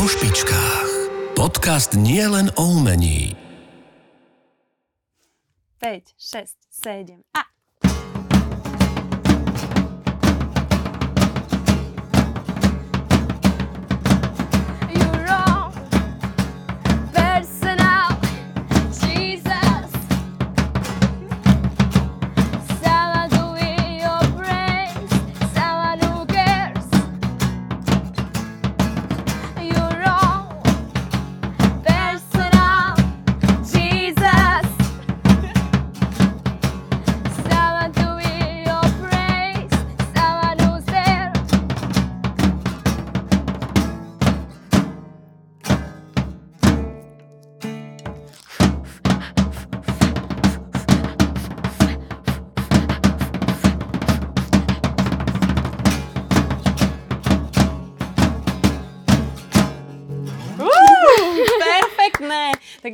po špičkách. Podcast nie len o umení. 5, 6, 7 a...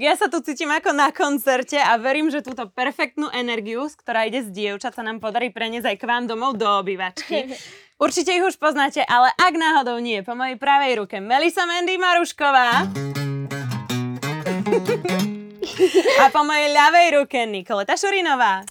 ja sa tu cítim ako na koncerte a verím, že túto perfektnú energiu, ktorá ide z dievčat, sa nám podarí preniesť aj k vám domov do obývačky. Určite ich už poznáte, ale ak náhodou nie, po mojej pravej ruke Melisa Mendy Marušková. A po mojej ľavej ruke Nikoleta Šurinová.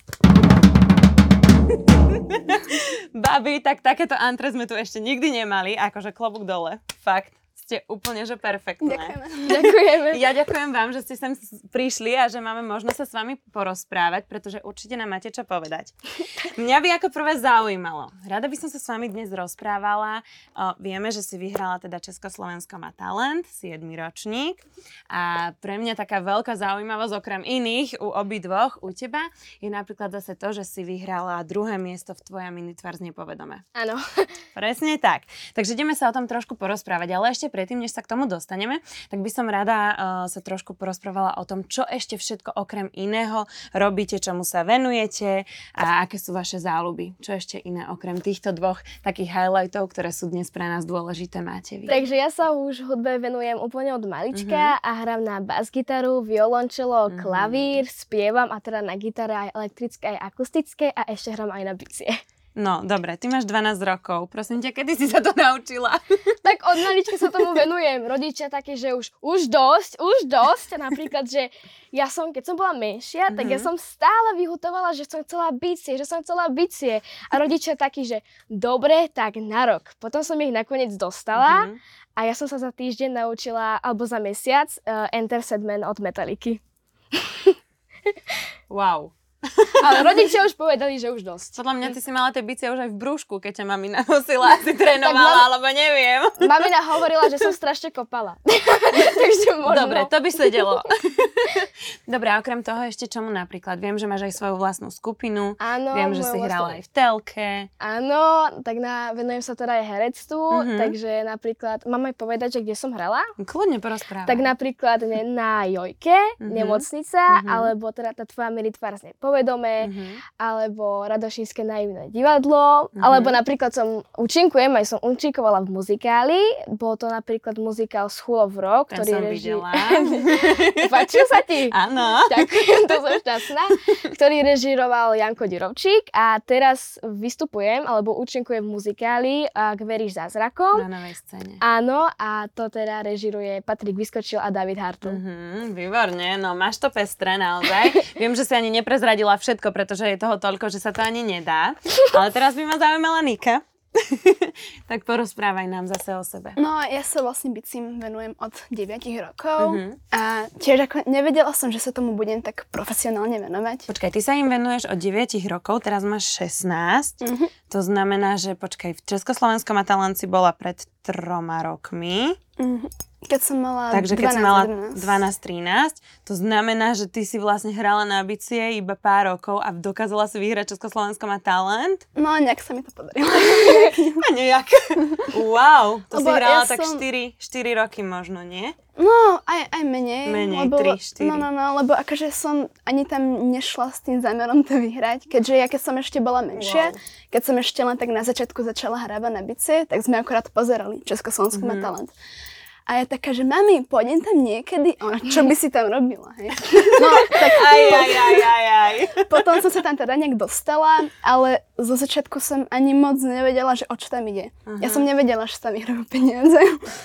Babi, tak takéto antre sme tu ešte nikdy nemali, akože klobúk dole. Fakt, ste úplne že perfektné. Ďakujeme. Ja ďakujem vám, že ste sem prišli a že máme možnosť sa s vami porozprávať, pretože určite nám máte čo povedať. Mňa by ako prvé zaujímalo. Rada by som sa s vami dnes rozprávala. O, vieme, že si vyhrala teda Československo má talent, 7 ročník. A pre mňa taká veľká zaujímavosť okrem iných u obidvoch, u teba, je napríklad zase to, že si vyhrala druhé miesto v Tvoja minitvár z nepovedome. Áno. Presne tak. Takže ideme sa o tom trošku porozprávať, ale ešte predtým, než sa k tomu dostaneme, tak by som rada uh, sa trošku porozprávala o tom, čo ešte všetko okrem iného robíte, čomu sa venujete a aké sú vaše záľuby. Čo ešte iné okrem týchto dvoch takých highlightov, ktoré sú dnes pre nás dôležité, máte vy. Takže ja sa už hudbe venujem úplne od malička a hrám na bas-gitaru, violončelo, Mhm. klavír, spievam a teda na gitare aj elektrické, aj akustické a ešte hrám aj na bicie. No, dobre, ty máš 12 rokov. Prosím ťa, kedy si sa to naučila? Tak od malička sa tomu venujem. Rodičia také, že už, už dosť, už dosť. Napríklad, že ja som, keď som bola menšia, tak ja Mhm. som stále vyhutovala, že som chcela bicie, že som chcela bicie. A rodičia takí, že dobre, tak na rok. Potom som ich nakoniec dostala Mhm. a ja som sa za týždeň naučila, alebo za mesiac, uh, Enter Sedman od Metaliky. Wow. Ale rodičia už povedali, že už dosť. Podľa mňa ty si mala tie bicie už aj v brúšku, keď ťa mami nanosila, asi trénovala, mam- alebo neviem. Mamina hovorila, že som strašne kopala. Takže možno... Dobre, to by sedelo. Dobre, a okrem toho ešte čomu napríklad? Viem, že máš aj svoju vlastnú skupinu. Áno, Viem, že si hrala aj v telke. Áno, tak na, venujem sa teda aj herectvu, Mhm. takže napríklad, mám aj povedať, že kde som hrala? Kľudne porozprávaj. Tak napríklad ne, na Jojke, Mhm. nemocnica, Mhm. alebo teda tá tvoja militvár z nepovedome, Mhm. alebo Radošinské naivné divadlo, Mhm. alebo napríklad som účinkujem, aj som účinkovala v muzikáli, bol to napríklad muzikál Schulov rok, Ten ktorý som reži... videla. Páčil sa ti? Áno. Ďakujem, to som šťastná. Ktorý režiroval Janko Dirovčík a teraz vystupujem alebo účinkujem v muzikáli Ak veríš zázrakom. Na novej scéne. Áno, a to teda režiruje Patrik Vyskočil a David Hartl. Mhm, výborne, no máš to pestré naozaj. Viem, že si ani neprezradila všetko, pretože je toho toľko, že sa to ani nedá. Ale teraz by ma zaujímala Nika. tak porozprávaj nám zase o sebe. No, ja sa vlastne bicím venujem od 9 rokov Mhm. a tiež ako nevedela som, že sa tomu budem tak profesionálne venovať. Počkaj, ty sa im venuješ od 9 rokov, teraz máš 16. Mhm. To znamená, že počkaj, v Československom talent si bola pred troma rokmi. Mhm. Keď som mala Takže keď 12, si mala 11. 12-13, to znamená, že ty si vlastne hrala na bicie iba pár rokov a dokázala si vyhrať Československo má talent? No, nejak sa mi to podarilo. A nejak. Wow, to si Lebo hrala ja tak som- 4, 4 roky možno, nie? No, aj, aj menej. Menej, lebo, tri, štyri. No, no, no, lebo akože som ani tam nešla s tým zámerom to vyhrať, keďže ja keď som ešte bola menšia, Wow. keď som ešte len tak na začiatku začala hrávať na bicie, tak sme akorát pozerali Československo Mhm. má talent. A ja taká, že mami, pôjdem tam niekedy? A ona, čo by si tam robila, hej? No, tak Aj, aj, aj, aj, aj. potom som sa tam teda nejak dostala, ale zo začiatku som ani moc nevedela, že o čo tam ide. Ja som nevedela, že tam vyhrajú peniaze.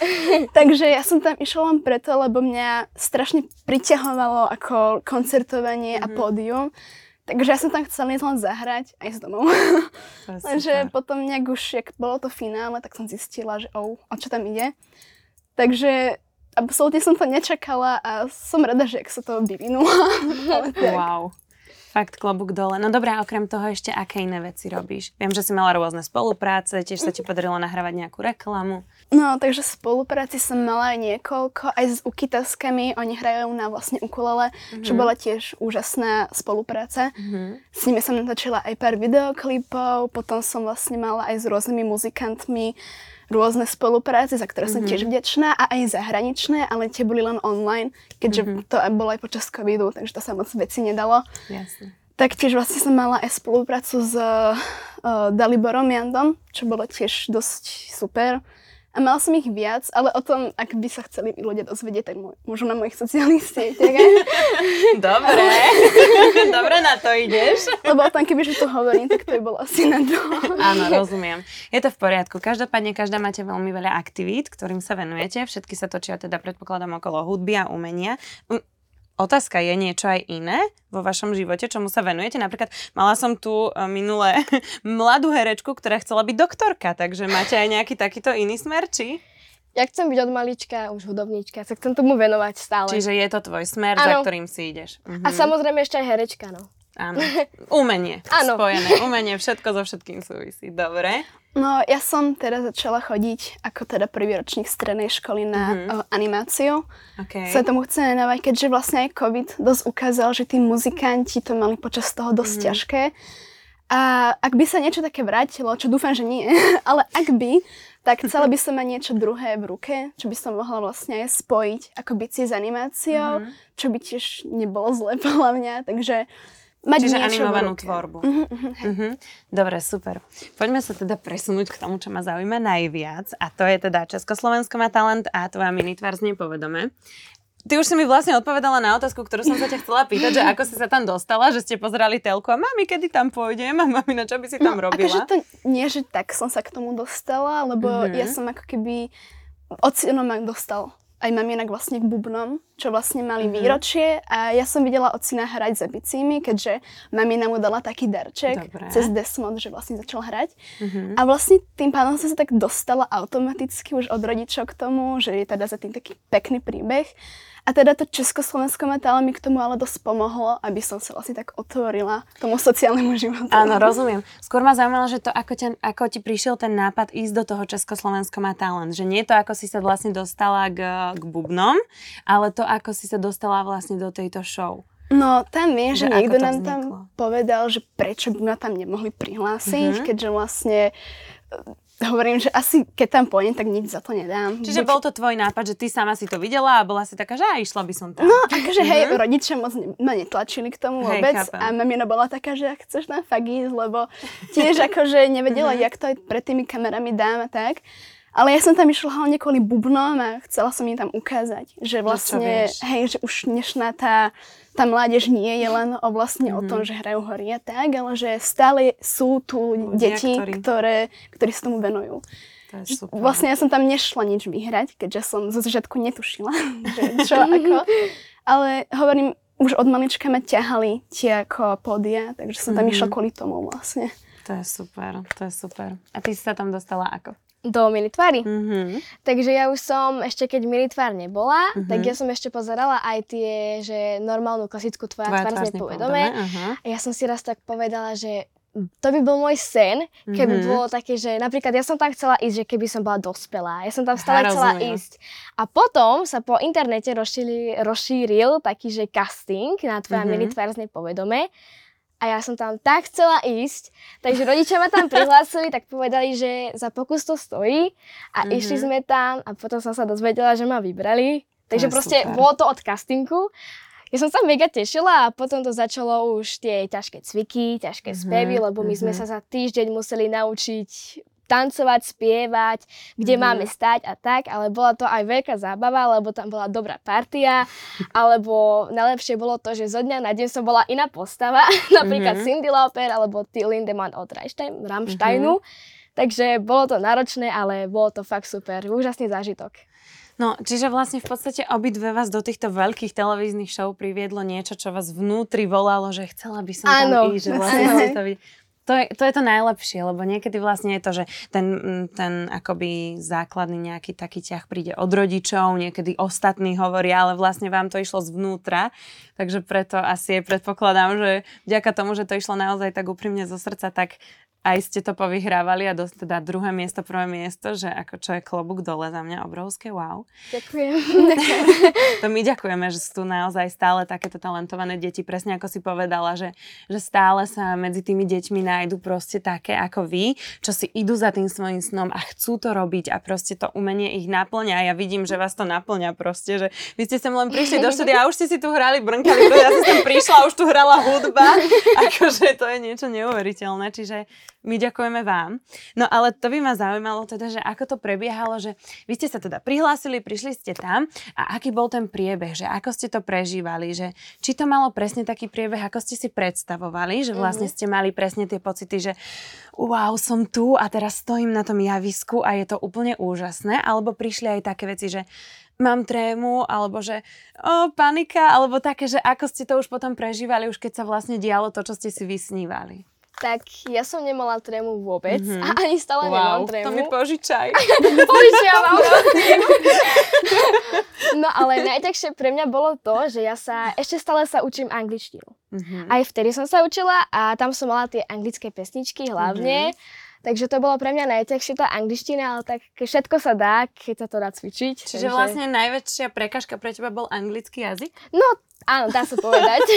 Takže ja som tam išla len preto, lebo mňa strašne priťahovalo ako koncertovanie a pódium. Takže ja som tam chcela ísť len zahrať a ísť domov. Super. potom nejak už, jak bolo to finále, tak som zistila, že oh, o čo tam ide. Takže absolútne som to nečakala a som rada, že jak sa to tak. Wow. Fakt klobúk dole. No dobré, a okrem toho ešte aké iné veci robíš? Viem, že si mala rôzne spolupráce, tiež sa ti podarilo nahrávať nejakú reklamu. No, takže spolupráci som mala aj niekoľko, aj s ukitaskami, oni hrajú na vlastne ukulele, čo bola tiež úžasná spolupráca. S nimi som natočila aj pár videoklipov, potom som vlastne mala aj s rôznymi muzikantmi rôzne spolupráce, za ktoré som tiež vďačná a aj zahraničné, ale tie boli len online, keďže to aj bolo aj počas covidu, takže to sa moc veci nedalo. Jasne. Taktiež vlastne som mala aj spoluprácu s uh, Daliborom Jandom, čo bolo tiež dosť super. A mala som ich viac, ale o tom, ak by sa chceli ľudia dozvedieť, tak môžu na mojich sociálnych sieťach. Dobre. Dobre na to ideš. Lebo o tom, kebyže tu hovorím, tak to by bolo asi na dlho. Áno, rozumiem. Je to v poriadku. Každopádne, každá máte veľmi veľa aktivít, ktorým sa venujete. Všetky sa točia teda predpokladám okolo hudby a umenia. Um, Otázka je niečo aj iné vo vašom živote, čomu sa venujete? Napríklad mala som tu e, minulé mladú herečku, ktorá chcela byť doktorka, takže máte aj nejaký takýto iný smer, či? Ja chcem byť od malička už hudobníčka, sa chcem tomu venovať stále. Čiže je to tvoj smer, za Áno. ktorým si ideš. Mhm. A samozrejme ešte aj herečka, no. Áno. Umenie. Áno. Spojené. Umenie, všetko so všetkým súvisí. Dobre. No, ja som teda začala chodiť ako teda prvý ročník strednej školy na uh, animáciu. Okay. sa tomu chcem venovať, keďže vlastne aj COVID dosť ukázal, že tí muzikanti to mali počas toho dosť Mhm. ťažké. A ak by sa niečo také vrátilo, čo dúfam, že nie, ale ak by, tak chcela by som mať niečo druhé v ruke, čo by som mohla vlastne aj spojiť ako bicie s animáciou, Mhm. čo by tiež nebolo zle podľa mňa, takže mať Čiže niečo animovanú tvorbu. Mhm, hej. Mhm. Dobre, super. Poďme sa teda presunúť k tomu, čo ma zaujíma najviac. A to je teda Československo má talent a tvoja minitvár z povedome. Ty už si mi vlastne odpovedala na otázku, ktorú som sa ťa chcela pýtať, že ako si sa tam dostala, že ste pozerali telku a mami, kedy tam pôjdem a mami, na čo by si tam robila? Akože to nie, že tak som sa k tomu dostala, lebo Mhm. ja som ako keby... Ocino ma dostal aj mamienak vlastne k bubnom, čo vlastne mali Mhm. výročie a ja som videla ocina hrať za bicími, keďže mamina mu dala taký darček Dobre. cez Desmond, že vlastne začal hrať. Mhm. A vlastne tým pádom som sa tak dostala automaticky už od rodičov k tomu, že je teda za tým taký pekný príbeh. A teda to Československo metále mi k tomu ale dosť pomohlo, aby som sa vlastne tak otvorila tomu sociálnemu životu. Áno, rozumiem. Skôr ma zaujímalo, že to, ako, ťa, ako ti prišiel ten nápad ísť do toho Československo má talent. Že nie to, ako si sa vlastne dostala k, k bubnom, ale to, ako si sa dostala vlastne do tejto show. No, tam viem, Že že, niekto to nám tam povedal, že prečo by ma tam nemohli prihlásiť, Mhm. keďže vlastne hovorím, že asi keď tam pôjdem, tak nič za to nedám. Čiže Buď- bol to tvoj nápad, že ty sama si to videla a bola si taká, že aj išla by som tam. No, akože hej, rodičia moc ne, ma netlačili k tomu. Hej, vôbec chápem. a mamina bola taká, že ak chceš tam fakt ísť, lebo tiež akože nevedela, Mhm. jak to aj pred tými kamerami dám a tak. Ale ja som tam išla hlavne kvôli bubnom a chcela som im tam ukázať, že vlastne, vieš. hej, že už dnešná tá, tá mládež nie je len o vlastne o Mhm. tom, že hrajú hory a tak, ale že stále sú tu Ľudia, deti, ktorí- ktoré, ktorí sa tomu venujú. To je super. Vlastne ja som tam nešla nič vyhrať, keďže som zo začiatku netušila, že čo ako. Ale hovorím, už od malička ma ťahali tie ako pódia, takže som tam Mhm. išla kvôli tomu vlastne. To je super, to je super. A ty si sa tam dostala ako? Do minitvary. Mhm. Takže ja už som, ešte keď minitvár nebola, Mhm. tak ja som ešte pozerala aj tie, že normálnu klasickú tvoja, Tvoja tvár nepovedome, aha. A ja som si raz tak povedala, že to by bol môj sen, keby Mhm. bolo také, že napríklad ja som tam chcela ísť, že keby som bola dospelá. Ja som tam stále Aha, chcela ísť. A potom sa po internete rozšíril, rozšíril taký, že casting na tvoja Mhm. mm-hmm. militvárne povedome. A ja som tam tak chcela ísť, takže rodičia ma tam prihlásili, tak povedali, že za pokus to stojí. A Mhm. išli sme tam a potom som sa dozvedela, že ma vybrali. Takže je proste super. bolo to od castingu. Ja som sa mega tešila a potom to začalo už tie ťažké cviky, ťažké Mhm, spevy, lebo my sme mhm. sa za týždeň museli naučiť tancovať, spievať, kde Mhm. máme stať a tak, ale bola to aj veľká zábava, lebo tam bola dobrá partia, alebo najlepšie bolo to, že zo dňa na deň som bola iná postava, napríklad Mhm. Cindy Lauper alebo Till Lindemann od Rammstein, Rammsteinu. Mhm. Takže bolo to náročné, ale bolo to fakt super. Úžasný zážitok. No, čiže vlastne v podstate obidve vás do týchto veľkých televíznych show priviedlo niečo, čo vás vnútri volalo, že chcela by som tam Áno, ísť, že vlastne to videli. To je, to je to najlepšie, lebo niekedy vlastne je to, že ten, ten akoby základný nejaký taký ťah príde od rodičov, niekedy ostatní hovoria, ale vlastne vám to išlo zvnútra, takže preto asi predpokladám, že vďaka tomu, že to išlo naozaj tak úprimne zo srdca, tak aj ste to povyhrávali a dosť teda druhé miesto, prvé miesto, že ako čo je klobúk dole za mňa, obrovské wow. Ďakujem. To my ďakujeme, že sú tu naozaj stále takéto talentované deti, presne ako si povedala, že, že stále sa medzi tými deťmi nájdu proste také ako vy, čo si idú za tým svojim snom a chcú to robiť a proste to umenie ich naplňa. A ja vidím, že vás to naplňa proste, že vy ste sem len prišli do štúdia a už ste si tu hrali, brnkali, ja som sem prišla už tu hrala hudba, akože to je niečo neuveriteľné, čiže my ďakujeme vám. No ale to by ma zaujímalo teda, že ako to prebiehalo, že vy ste sa teda prihlásili, prišli ste tam a aký bol ten priebeh, že ako ste to prežívali, že či to malo presne taký priebeh, ako ste si predstavovali, že vlastne ste mali presne tie pocity, že wow, som tu a teraz stojím na tom javisku a je to úplne úžasné, alebo prišli aj také veci, že mám trému, alebo že o, panika, alebo také, že ako ste to už potom prežívali, už keď sa vlastne dialo to, čo ste si vysnívali. Tak ja som nemala trému vôbec Mhm. a ani stále nemám trému. to mi požičaj. Požičiavam. No ale najťažšie pre mňa bolo to, že ja sa, ešte stále sa učím angličtinu. Mhm. Aj vtedy som sa učila a tam som mala tie anglické pesničky hlavne. Takže to bolo pre mňa najťažšie tá angličtina, ale tak všetko sa dá, keď sa to dá cvičiť. Čiže takže... vlastne najväčšia prekažka pre teba bol anglický jazyk? No, áno, dá sa povedať.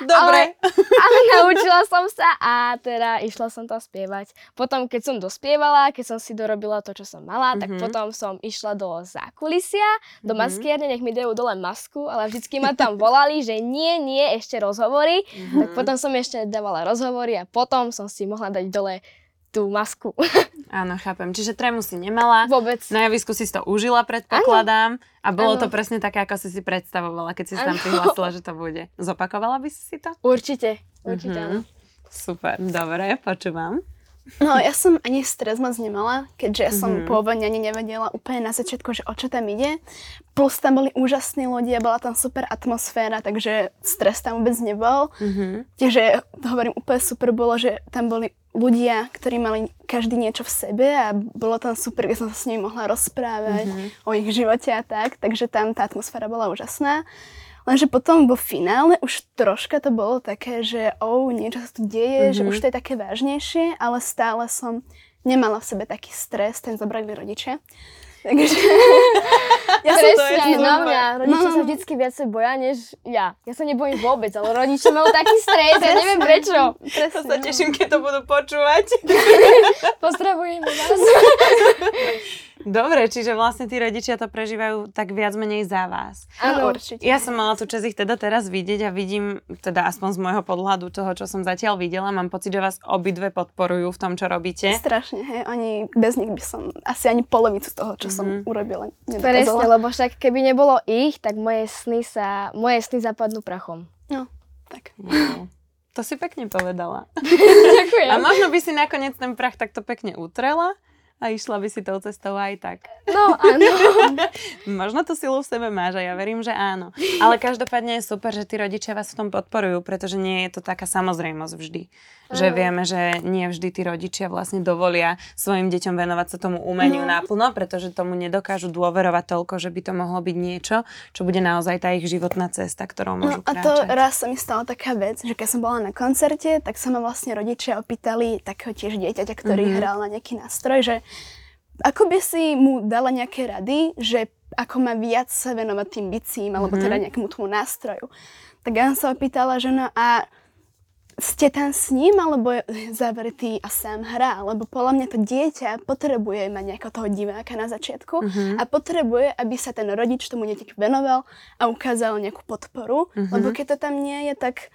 Dobre. ale naučila som sa a teda išla som to spievať. Potom, keď som dospievala, keď som si dorobila to, čo som mala, tak Mhm. potom som išla do zákulisia, do Mhm. maskiárne, nech mi dajú dole masku, ale vždycky ma tam volali, že nie, nie, ešte rozhovory. Mhm. Tak potom som ešte dávala rozhovory a potom som si mohla dať dole tú masku. Áno, chápem. Čiže trému si nemala. Vôbec. Na javisku si to užila, predpokladám. A bolo Áno. to presne také, ako si si predstavovala, keď si sa tam prihlásila, že to bude. Zopakovala by si si to? Určite, určite Mhm. áno. Super, dobre, počúvam. No, ja som ani stres moc nemala, keďže ja som Mhm. pôvodne ani nevedela úplne na začiatku, že o čo tam ide. Plus tam boli úžasní ľudia, bola tam super atmosféra, takže stres tam vôbec nebol. Mhm. Takže hovorím úplne super bolo, že tam boli ľudia, ktorí mali každý niečo v sebe a bolo tam super, keď som sa s nimi mohla rozprávať Mhm. o ich živote a tak, takže tam tá atmosféra bola úžasná. Lenže potom vo finále už troška to bolo také, že oh, niečo sa tu deje, že Mhm. už to je také vážnejšie, ale stále som nemala v sebe taký stres, ten zobrali rodičia. Takže ja som Presne aj na mňa. Rodičia No, sa no. vždycky viacej boja, než ja. Ja sa nebojím vôbec, ale rodičia majú taký stres, ja neviem prečo. To sa teším, keď to budú počúvať. Pozdravujeme vás. Dobre, čiže vlastne tí rodičia to prežívajú tak viac menej za vás. Áno, určite. Ja som mala tu čas ich teda teraz vidieť a vidím, teda aspoň z môjho podhľadu toho, čo som zatiaľ videla, mám pocit, že vás obidve podporujú v tom, čo robíte. Strašne, hej, oni, bez nich by som asi ani polovicu toho, čo som Mhm. urobila, Presne, nedokázala. lebo však keby nebolo ich, tak moje sny sa, moje sny zapadnú prachom. Tak. Wow. To si pekne povedala. Ďakujem. A možno by si nakoniec ten prach takto pekne utrela a išla by si tou cestou aj tak. No, áno. Možno tú silu v sebe máš a ja verím, že áno. Ale každopádne je super, že tí rodičia vás v tom podporujú, pretože nie je to taká samozrejmosť vždy. Že vieme, že nie vždy tí rodičia vlastne dovolia svojim deťom venovať sa tomu umeniu No. naplno, pretože tomu nedokážu dôverovať toľko, že by to mohlo byť niečo, čo bude naozaj tá ich životná cesta, ktorou No môžu a to raz sa mi stala taká vec, že keď som bola na koncerte, tak sa ma vlastne rodičia opýtali takého tiež dieťaťa, ktorý Mhm. hral na nejaký nástroj, že ako by si mu dala nejaké rady, že ako má viac sa venovať tým bicím, alebo Mhm. teda nejakému tomu nástroju. Tak ja som sa opýtala, že no a ste tam s ním, alebo je zavretý a sám hrá, lebo podľa mňa to dieťa potrebuje mať nejakého toho diváka na začiatku Mhm. a potrebuje, aby sa ten rodič tomu dieťaťu venoval a ukázal nejakú podporu, Mhm. lebo keď to tam nie je, tak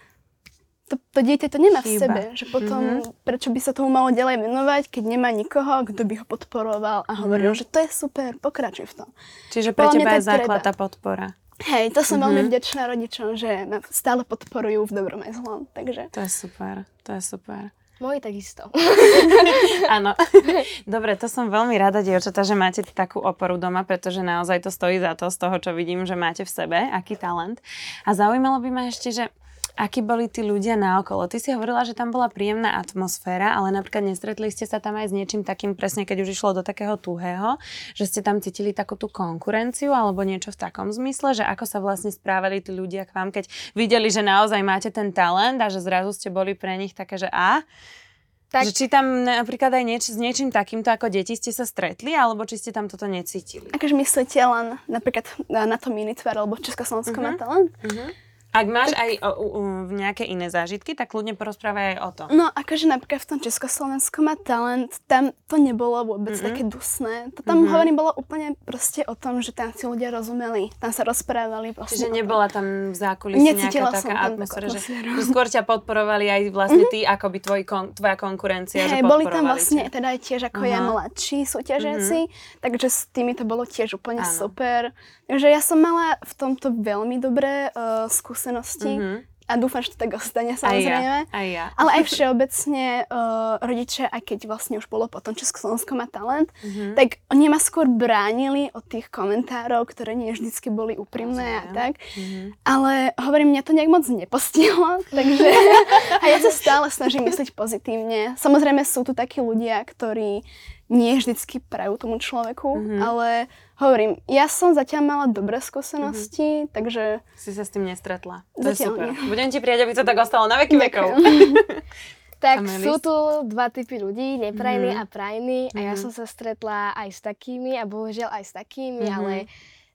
to, to dieťa to nemá v Chýba. sebe, že potom Mhm. prečo by sa tomu malo ďalej venovať, keď nemá nikoho, kto by ho podporoval a hovoril, Mhm. že to je super, pokračuj v tom. Čiže pre Podľa mňa teba je je základ treba. tá podpora. Hej, to som veľmi Mhm. vďačná rodičom, že ma stále podporujú v dobrom aj zlom, takže To je super, to je super. Moji takisto. Áno. Dobre, to som veľmi rada, dievčatá, že máte takú oporu doma, pretože naozaj to stojí za to z toho, čo vidím, že máte v sebe, aký talent. A zaujímalo by ma ešte, že akí boli tí ľudia naokolo. Ty si hovorila, že tam bola príjemná atmosféra, ale napríklad nestretli ste sa tam aj s niečím takým presne, keď už išlo do takého tuhého, že ste tam cítili takú tú konkurenciu alebo niečo v takom zmysle, že ako sa vlastne správali tí ľudia k vám, keď videli, že naozaj máte ten talent a že zrazu ste boli pre nich také, že a? Tak- Že či tam napríklad aj nieč- s niečím takýmto ako deti ste sa stretli, alebo či ste tam toto necítili? akože myslíte len napríklad na, na to minitvar alebo Československo Mhm. má talent? Ak máš aj o, o, nejaké iné zážitky, tak kľudne porozprávaj aj o tom. No, akože napríklad v tom Československu má talent, tam to nebolo vôbec Mhm. také dusné. To tam Mhm. hovorím, bolo úplne proste o tom, že tam si ľudia rozumeli, tam sa rozprávali vlastne Čiže nebola tam v zákulisí Necítila nejaká taká atmosféra, že, že skôr ťa podporovali aj vlastne ty, ako by tvoj kon, tvoja konkurencia, že Hej, boli tam vlastne ťa. teda aj tiež ako ja Aha. mladší súťažiaci, takže s tými to bolo tiež úplne Áno. super. Takže ja som mala v tomto veľmi dobré uh, skúsenosti Mhm. a dúfam, že to tak ostane Aj ja, samozrejme. aj ja. Ale aj všeobecne uh, rodičia, aj keď vlastne už bolo potom Československo má talent, Mhm. tak oni ma skôr bránili od tých komentárov, ktoré nie vždycky boli úprimné a Rozumiem. tak. Mhm. Ale hovorím, mňa to nejak moc nepostihlo, takže a ja sa stále snažím myslieť pozitívne. Samozrejme sú tu takí ľudia, ktorí nie vždycky prajú tomu človeku, Mhm. ale hovorím, ja som zatiaľ mala dobré skúsenosti, takže Si sa s tým nestretla. To je Zatiaľ super. nie. Budem ti prijať, aby to tak ostalo na veky vekov. Tak Amelis? sú tu dva typy ľudí, neprajní Mhm. a prajní a ja Mhm. som sa stretla aj s takými a bohužiaľ aj s takými, Mhm. ale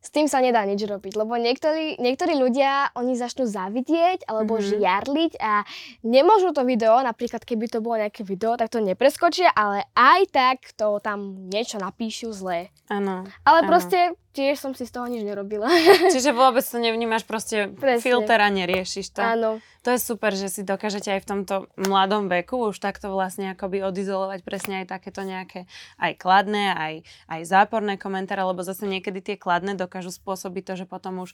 s tým sa nedá nič robiť, lebo niektorí, niektorí ľudia, oni začnú zavidieť alebo Mhm. žiarliť a nemôžu to video, napríklad keby to bolo nejaké video, tak to nepreskočia, ale aj tak to tam niečo napíšu zlé. Áno. Ale Áno. proste tiež som si z toho nič nerobila. Čiže vôbec to nevnímaš proste Presne. filter a neriešiš to. Áno. To je super, že si dokážete aj v tomto mladom veku už takto vlastne akoby odizolovať presne aj takéto nejaké aj kladné, aj, aj záporné komentáre, lebo zase niekedy tie kladné dokážu spôsobiť to, že potom už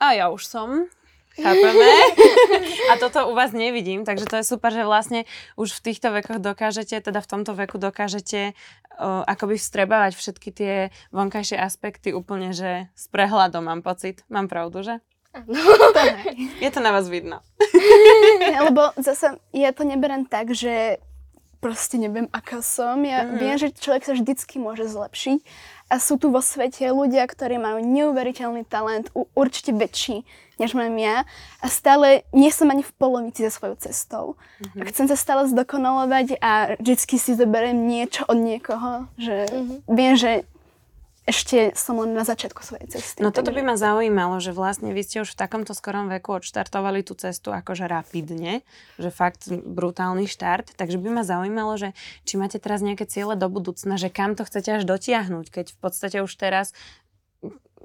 a ja už som, chápeme. a toto u vás nevidím, takže to je super, že vlastne už v týchto vekoch dokážete, teda v tomto veku dokážete o, akoby vstrebávať všetky tie vonkajšie aspekty úplne, že s prehľadom mám pocit. Mám pravdu, že? hej. Je to na vás vidno. Lebo zase ja to neberem tak, že proste neviem, aká som. Ja Mhm. viem, že človek sa vždycky môže zlepšiť. A sú tu vo svete ľudia, ktorí majú neuveriteľný talent, určite väčší, než mám ja. A stále nie som ani v polovici za svojou cestou. Mhm. A chcem sa stále zdokonalovať a vždycky si zoberiem niečo od niekoho, že Mhm. viem, že ešte som len na začiatku svojej cesty. No toto takže- by ma zaujímalo, že vlastne vy ste už v takomto skorom veku odštartovali tú cestu akože rapidne, že fakt brutálny štart, takže by ma zaujímalo, že či máte teraz nejaké ciele do budúcna, že kam to chcete až dotiahnuť, keď v podstate už teraz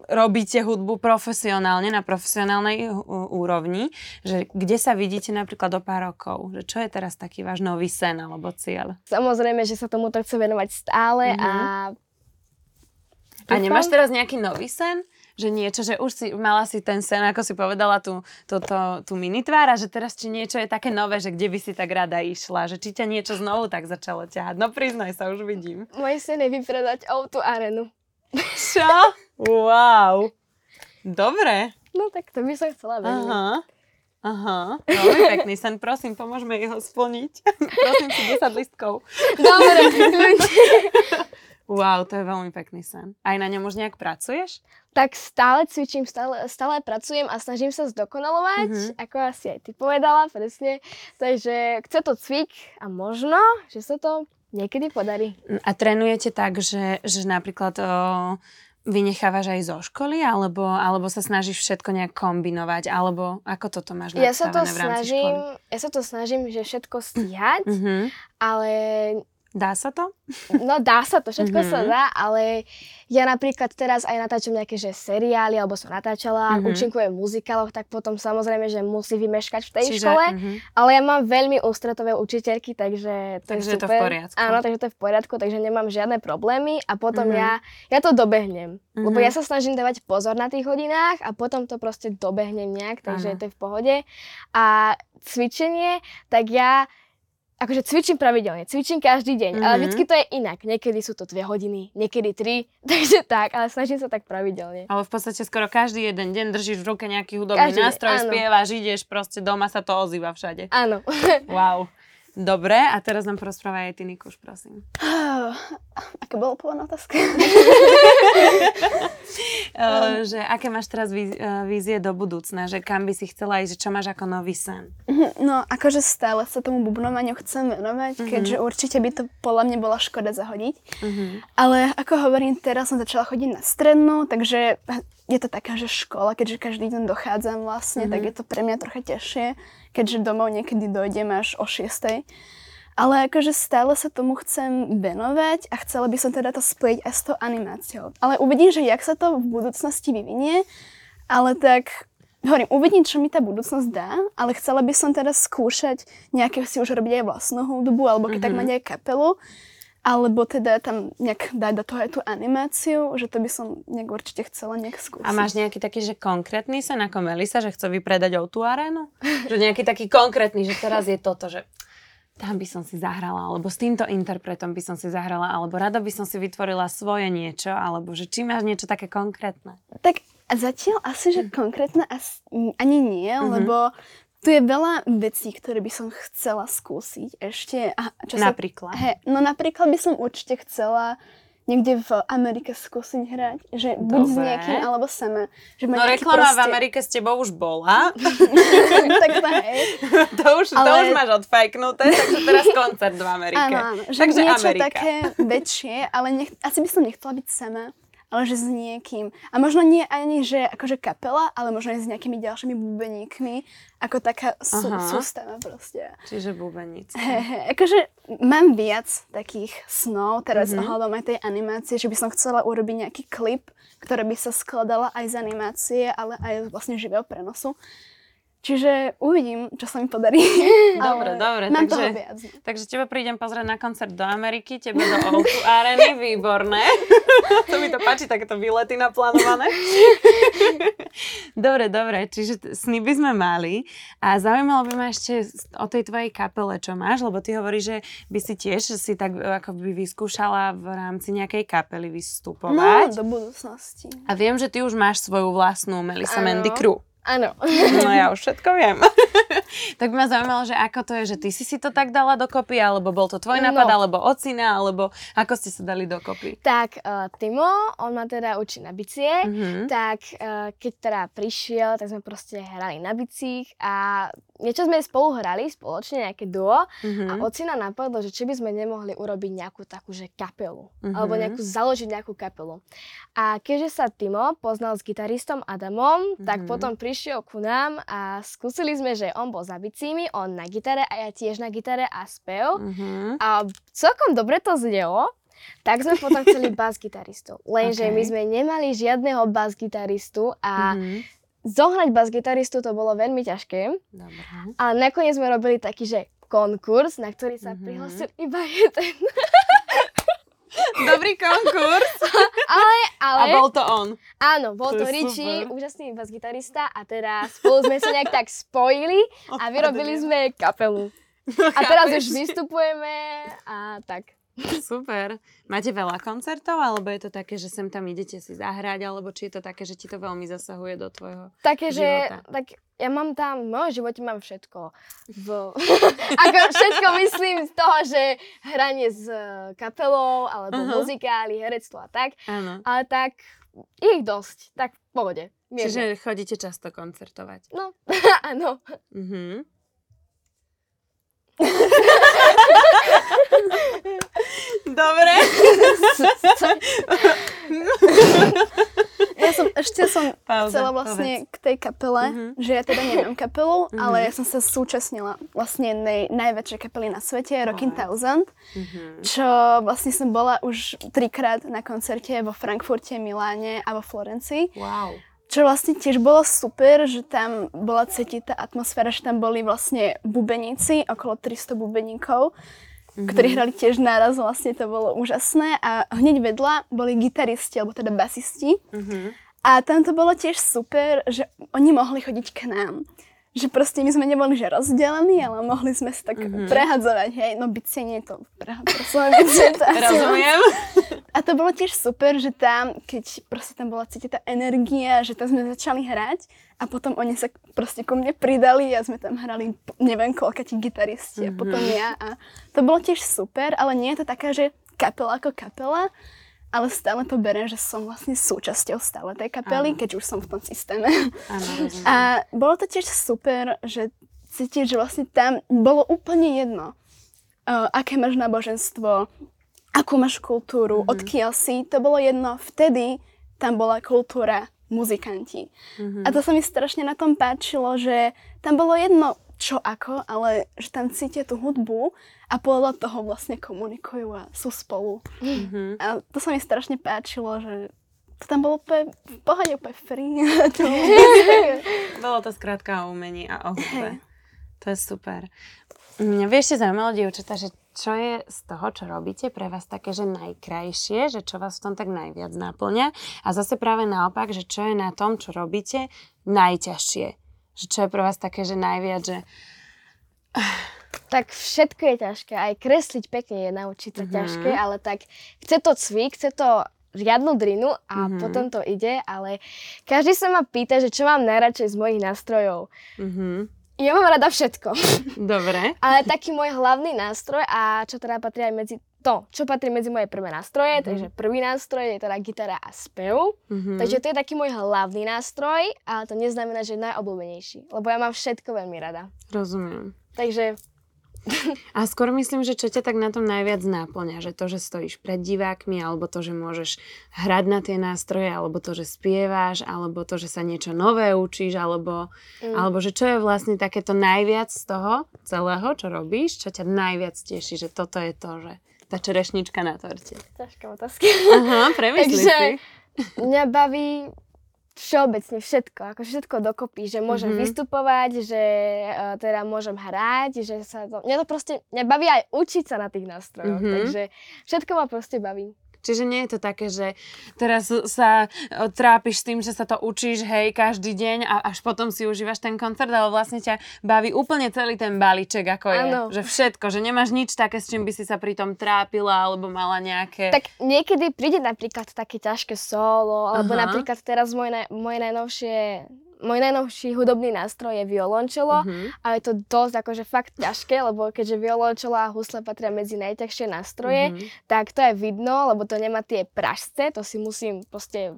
robíte hudbu profesionálne, na profesionálnej úrovni, že kde sa vidíte napríklad do pár rokov, že čo je teraz taký váš nový sen alebo cieľ? Samozrejme, že sa tomuto chcem venovať stále a A nemáš Dúfam. teraz nejaký nový sen? Že niečo, že už si mala si ten sen, ako si povedala, tú, tú, tú, tú minitvára, že teraz či niečo je také nové, že kde by si tak rada išla, že či ťa niečo znovu tak začalo ťahať. No priznaj sa, už vidím. Môj sen je vypredať auto arenu. Čo? Wow. Dobre. No tak to by som chcela vedieť. Aha. Aha. Veľmi pekný sen, prosím, pomôžme jeho splniť. prosím si 10 listkov. Dobre, Wow, to je veľmi pekný sen. Aj na ňom už nejak pracuješ? tak stále cvičím, stále, stále pracujem a snažím sa zdokonalovať, Mhm. ako asi aj ty povedala, presne. Takže chce to cvik a možno, že sa to niekedy podarí. A trénujete tak, že, že napríklad o, vynechávaš aj zo školy, alebo, alebo sa snažíš všetko nejak kombinovať, alebo ako toto máš Ja sa to v rámci snažím, školy? ja sa to snažím, že všetko stíhať, Mhm. ale Dá sa to? No dá sa to, všetko Mhm. sa dá, ale ja napríklad teraz aj natáčam nejaké že seriály, alebo som natáčala, Mhm. účinkujem v muzikáloch, tak potom samozrejme, že musí vymeškať v tej Čiže, škole. mhm. Ale ja mám veľmi ústretové učiteľky, takže to Takže je je to v super. poriadku. Áno, takže to je v poriadku, takže nemám žiadne problémy a potom Mhm. ja, ja to dobehnem. Lebo Mhm. ja sa snažím dávať pozor na tých hodinách a potom to proste dobehnem nejak, takže to je v pohode. A cvičenie, tak ja akože cvičím pravidelne, cvičím každý deň, ale Mhm. vždycky to je inak. Niekedy sú to dve hodiny, niekedy tri, takže tak, ale snažím sa tak pravidelne. Ale v podstate skoro každý jeden deň držíš v ruke nejaký hudobný Každý deň, nástroj, áno. spievaš, ideš, proste doma sa to ozýva všade. Áno. Wow. Dobre, a teraz nám porozprávaj aj ty, Nikuš, prosím. Aká bola pôvodná otázka? Uh, že aké máš teraz víz- uh, vízie do budúcna, že kam by si chcela ísť, čo máš ako nový sen? Mhm, No, akože stále sa tomu bubnovaniu chcem venovať, Mhm. keďže určite by to podľa mňa bola škoda zahodiť. Uh-huh. Ale ako hovorím, teraz som začala chodiť na strednú, takže je to taká, že škola, keďže každý deň dochádzam vlastne, Mhm. tak je to pre mňa trocha ťažšie, keďže domov niekedy dojdem až o 6. Ale akože stále sa tomu chcem venovať a chcela by som teda to spojiť aj s tou animáciou. Ale uvidím, že jak sa to v budúcnosti vyvinie, ale tak hovorím, uvidím, čo mi tá budúcnosť dá, ale chcela by som teda skúšať nejaké si už robiť aj vlastnú hudbu, alebo keď tak Mhm. mať aj kapelu, alebo teda tam nejak dať do toho aj tú animáciu, že to by som nejak určite chcela nejak skúsiť. A máš nejaký taký, že konkrétny sen ako Melisa, že chce vypredať o tú arénu? Že nejaký taký konkrétny, že teraz je toto, že tam by som si zahrala, alebo s týmto interpretom by som si zahrala, alebo rada by som si vytvorila svoje niečo, alebo že či máš niečo také konkrétne. Tak zatiaľ asi, že konkrétne asi, ani nie, Mhm. lebo tu je veľa vecí, ktoré by som chcela skúsiť ešte. A čo sa Napríklad. He, no napríklad by som určite chcela niekde v Amerike skúsiť hrať, že buď s Dobre. niekým, alebo sama. Že No reklama v proste- Amerike s tebou už bola. tak to hej. to, už, to Ale- už máš odfajknuté, takže teraz koncert v Amerike. Áno, áno. Že takže niečo Amerika. také väčšie, ale nech, asi by som nechcela byť sama, ale že s niekým. A možno nie ani, že akože kapela, ale možno aj s nejakými ďalšími bubeníkmi, ako taká sú, Aha. sústava proste. Čiže bubeníci. He, he, akože mám viac takých snov teraz Mhm. mm-hmm. ohľadom aj tej animácie, že by som chcela urobiť nejaký klip, ktorý by sa skladala aj z animácie, ale aj vlastne živého prenosu. Čiže uvidím, čo sa mi podarí. Dobre, dobre, Mám takže- toho viac. no. Takže teba prídem pozrieť na koncert do Ameriky, tebe do O2 Areny, výborné. to mi to páči, takéto výlety naplánované. dobre, dobre, čiže sny by sme mali. A zaujímalo by ma ešte o tej tvojej kapele, čo máš, lebo ty hovoríš, že by si tiež si tak e, ako by vyskúšala v rámci nejakej kapely No, vystupovať. do budúcnosti. A viem, že ty už máš svoju vlastnú Melissa. Mandy Crew. Áno. No ja už všetko viem. tak by ma zaujímalo, že ako to je, že ty si si to tak dala dokopy, alebo bol to tvoj No. nápad, alebo ocina, alebo ako ste sa dali dokopy? Tak uh, Timo, on ma teda učí na bicie, Mhm. tak uh, keď teda prišiel, tak sme proste hrali na bicích a niečo sme spolu hrali, spoločne nejaké duo Mhm. a ocina napadlo, že či by sme nemohli urobiť nejakú takú, že kapelu, Mhm. alebo nejakú, založiť nejakú kapelu. A keďže sa Timo poznal s gitaristom Adamom, tak Mhm. potom prišiel ku nám a skúsili sme, že on bol za bicími, on na gitare a ja tiež na gitare a spev. Mhm. A celkom dobre to znelo, tak sme potom chceli bas-gitaristu. Lenže Ok. my sme nemali žiadneho bas-gitaristu a Mhm. Zohnať bas-gitaristu to bolo veľmi ťažké. Dobre. Ale nakoniec sme robili taký, že konkurs, na ktorý sa Mhm. prihlásil iba jeden. Dobrý konkurs. Ale, A ale, bol to on. áno, bol To to, Richie, super. úžasný bas-gitarista a teda spolu sme sa nejak tak spojili a vyrobili sme kapelu. A teraz už vystupujeme a tak. Super. Máte veľa koncertov, alebo je to také, že sem tam idete si zahrať, alebo či je to také, že ti to veľmi zasahuje do tvojho Také, že života? tak ja mám tam, v mojom živote mám všetko. V, ako všetko myslím z toho, že hranie s eh, kapelou, alebo Aha. muzikály, herectvo a tak. Áno. Ale tak ich dosť, tak v pohode. mierne. Čiže chodíte často koncertovať. No, áno. Mhm. Dobre. Ja som ešte som Pauza, chcela vlastne k tej kapele, Mhm. že ja teda nemám kapelu, ale ja som sa súčasnila vlastne jednej najväčšej kapely na svete, Rockin' Thousand, Mhm. čo vlastne som bola už trikrát na koncerte vo Frankfurte, Miláne a vo Florencii. Wow. Čo vlastne tiež bolo super, že tam bola cítiť tá atmosféra, že tam boli vlastne bubeníci, okolo 300 bubeníkov, Mhm. ktorí hrali tiež naraz, vlastne to bolo úžasné a hneď vedľa boli gitaristi, alebo teda basisti. Mhm. A tam to bolo tiež super, že oni mohli chodiť k nám. Že proste my sme neboli že rozdelení, ale mohli sme sa tak Mhm. prehadzovať, hej, no bicie nie to to asi Rozumiem. a to bolo tiež super, že tam, keď proste tam bola cítiť tá energia, že tam sme začali hrať a potom oni sa proste ku mne pridali a sme tam hrali neviem koľko tí gitaristi a potom ja a to bolo tiež super, ale nie je to taká, že kapela ako kapela, ale stále to beriem, že som vlastne súčasťou stále tej kapely, Áno. keď už som v tom systéme. Rozumiem. A bolo to tiež super, že cítiť, že vlastne tam bolo úplne jedno, uh, aké máš náboženstvo, akú máš kultúru, mm-hmm. odkiaľ si, to bolo jedno. Vtedy tam bola kultúra muzikanti. Mm-hmm. A to sa mi strašne na tom páčilo, že tam bolo jedno, čo ako, ale že tam cítia tú hudbu a podľa toho vlastne komunikujú a sú spolu. Mhm. A to sa mi strašne páčilo, že to tam bolo úplne v pohode, úplne free. To bolo to skrátka o umení a o hudbe. To je super. Mňa by ešte zaujímalo, dievčatá, že čo je z toho, čo robíte pre vás také, že najkrajšie, že čo vás v tom tak najviac náplňa a zase práve naopak, že čo je na tom, čo robíte, najťažšie. Že čo je pre vás také, že najviac, že Tak všetko je ťažké, aj kresliť pekne je naučiť sa Mhm. ťažké, ale tak chce to cvik, chce to riadnu drinu a Mhm. potom to ide, ale každý sa ma pýta, že čo mám najradšej z mojich nástrojov. mhm. Ja mám rada všetko, dobre. ale taký môj hlavný nástroj a čo teda patrí aj medzi to, čo patrí medzi moje prvé nástroje, takže prvý nástroj je teda gitara a spev. Mhm. Takže to je taký môj hlavný nástroj, ale to neznamená, že je najobľúbenejší, lebo ja mám všetko veľmi rada. Rozumiem. Takže A skôr myslím, že čo ťa tak na tom najviac náplňa, že to, že stojíš pred divákmi, alebo to, že môžeš hrať na tie nástroje, alebo to, že spievaš, alebo to, že sa niečo nové učíš, alebo, mm. alebo že čo je vlastne takéto najviac z toho celého, čo robíš, čo ťa najviac teší, že toto je to, že tá čerešnička na torte. ťažká otázka. Aha, premyslí Takže si. mňa baví všeobecne všetko, ako všetko dokopy, že môžem Mhm. vystupovať, že uh, teda môžem hrať, že sa to... Mňa to proste, mňa baví aj učiť sa na tých nástrojoch, Mhm. takže všetko ma proste baví. Čiže nie je to také, že teraz sa o, trápiš s tým, že sa to učíš, hej, každý deň a až potom si užívaš ten koncert, ale vlastne ťa baví úplne celý ten balíček, ako je. Áno. Že všetko, že nemáš nič také, s čím by si sa pri tom trápila, alebo mala nejaké... Tak niekedy príde napríklad také ťažké solo, alebo Aha. napríklad teraz naj, moje najnovšie môj najnovší hudobný nástroj je violončelo Mhm. a je to dosť akože fakt ťažké, lebo keďže violončelo a husle patria medzi najťažšie nástroje, Mhm. tak to je vidno, lebo to nemá tie pražce, to si musím proste,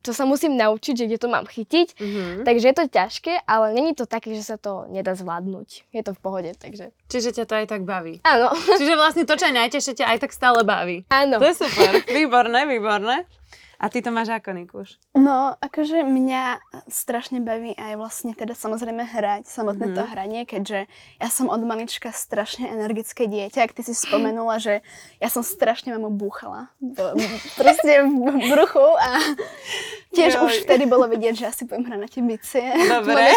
to sa musím naučiť, že kde to mám chytiť. Mhm. Takže je to ťažké, ale není to také, že sa to nedá zvládnuť. Je to v pohode, takže Čiže ťa to aj tak baví. áno, Čiže vlastne to, čo je najtežšie, ťa aj tak stále baví. áno. To je super. Výborné, výborné. A ty to máš ako, Nikuš? No, akože mňa strašne baví aj vlastne teda samozrejme hrať, samotné to hranie, keďže ja som od malička strašne energické dieťa. Ak ty si spomenula, že ja som strašne mamu búchala. v- Proste v bruchu a tiež Joj. už vtedy bolo vidieť, že asi budem hrať na tie bicie. Dobre.